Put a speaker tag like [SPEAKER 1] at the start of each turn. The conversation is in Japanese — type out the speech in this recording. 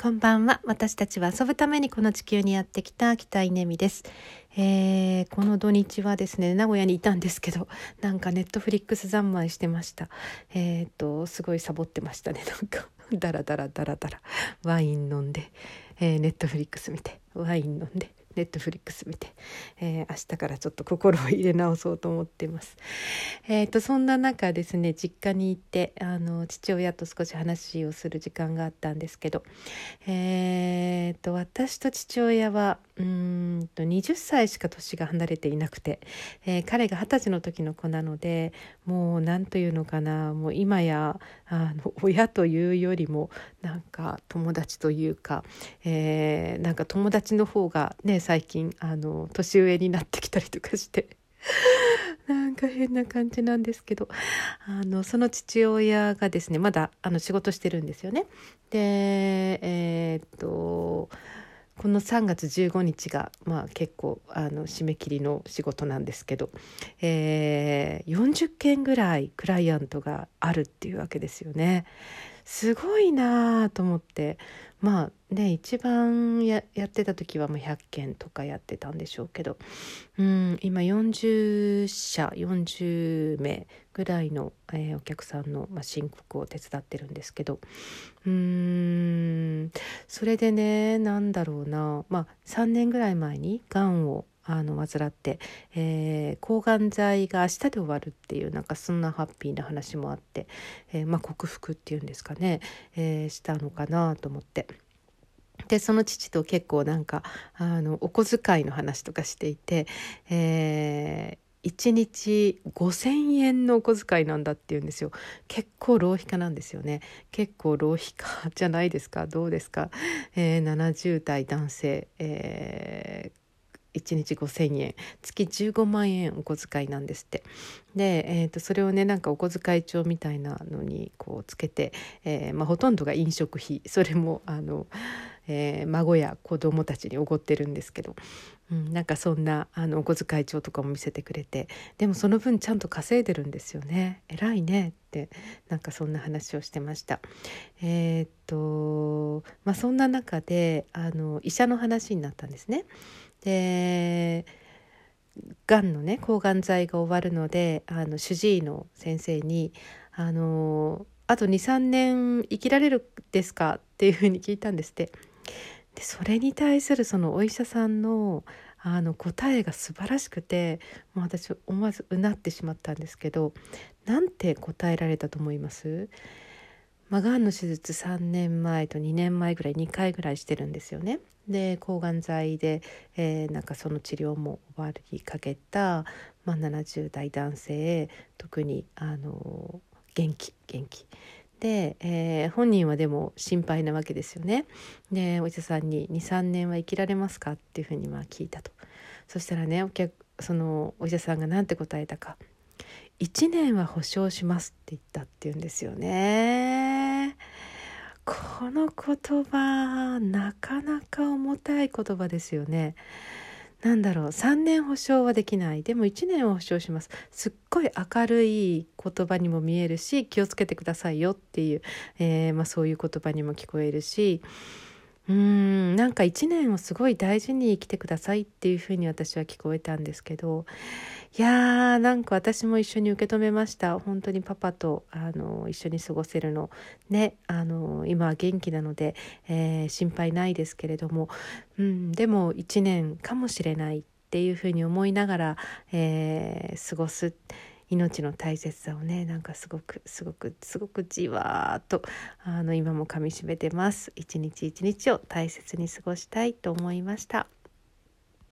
[SPEAKER 1] こんばんは。私たちは遊ぶためにこの地球にやってきた北稲美です。えー、この土日はですね、名古屋にいたんですけど、なんかネットフリックス三昧してました。えー、っと、すごいサボってましたね。なんか、ダラダラダラダラ、ワイン飲んで、えー、ネットフリックス見て、ワイン飲んで、ネットフリックス見て、えー、明日からちょっと心を入れ直そうと思ってます。えーと、そんな中ですね実家に行ってあの父親と少し話をする時間があったんですけど、えーと、私と父親はうんと20歳しか年が離れていなくて、えー、彼が二十歳の時の子なのでもう何というのかなもう今やあの親というよりもなんか友達というか、えー、なんか友達の方がね最近あの年上になってきたりとかして なんか変な感じなんですけどあのその父親がですねまだあの仕事してるんですよね。でえー、っとこの3月15日が、まあ、結構あの締め切りの仕事なんですけど、えー、40件ぐらいクライアントがあるっていうわけですよね。すごいなと思ってまあね一番やってた時はもう100件とかやってたんでしょうけどうん今40社40名ぐらいの、えー、お客さんの、まあ、申告を手伝ってるんですけどうんそれでね何だろうなまあ3年ぐらい前にがんをあの患って、えー、抗がん剤が明日で終わるっていうなんかそんなハッピーな話もあって、えー、まあ、克服っていうんですかね、えー、したのかなと思って。でその父と結構なんかあのお小遣いの話とかしていて、え、1日5,000円のお小遣いなんだって言うんですよ。結構浪費家なんですよね。結構浪費家じゃないですか。どうですか、えー、70代男性、えー1日5,000円。月15万円お小遣いなんですって。で、えー、とそれをねなんかお小遣い帳みたいなのにこうつけて、えーまあ、ほとんどが飲食費。それもあの、えー、孫や子供たちにおごってるんですけど、うん、なんかそんなあのお小遣い帳とかも見せてくれてでもその分ちゃんと稼いでるんですよね偉いねってなんかそんな話をしてました。えー、っとまあそんな中であの医者の話になったんですね。でがんのね抗がん剤が終わるのであの主治医の先生に「あのあと23年生きられるですか?」っていうふうに聞いたんですってでそれに対するそのお医者さんのあの答えが素晴らしくてもう私思わずうなってしまったんですけどなんて答えられたと思います？まあ、がんの手術3年前と2年前ぐらい2回ぐらいしてるんですよね。で抗がん剤で、えー、なんかその治療も終わりかけた、まあ、70代男性特にあの元気元気で、えー、本人はでも心配なわけですよね。でお医者さんに「23年は生きられますか?」っていうふうにまあ聞いたと。そしたらねお客そのお医者さんが何て答えたか「1年は保証します」って言ったっていうんですよね。この言葉なかなか重たい言葉ですよね。なんだろう3年保証はできない。でも1年は保証します。すっごい明るい言葉にも見えるし気をつけてくださいよっていう、えー、まあ、そういう言葉にも聞こえるしうんなんか1年をすごい大事に生きてくださいっていうふうに私は聞こえたんですけどいやーなんか私も一緒に受け止めました。本当にパパとあの一緒に過ごせるの。ねあの今は元気なので、えー、心配ないですけれども、うん、でも1年かもしれないっていうふうに思いながら、えー、過ごす。命の大切さをねなんかすごくすごくすごくじわーっとあの今もかみしめてます一日一日を大切に過ごしたいと思いました。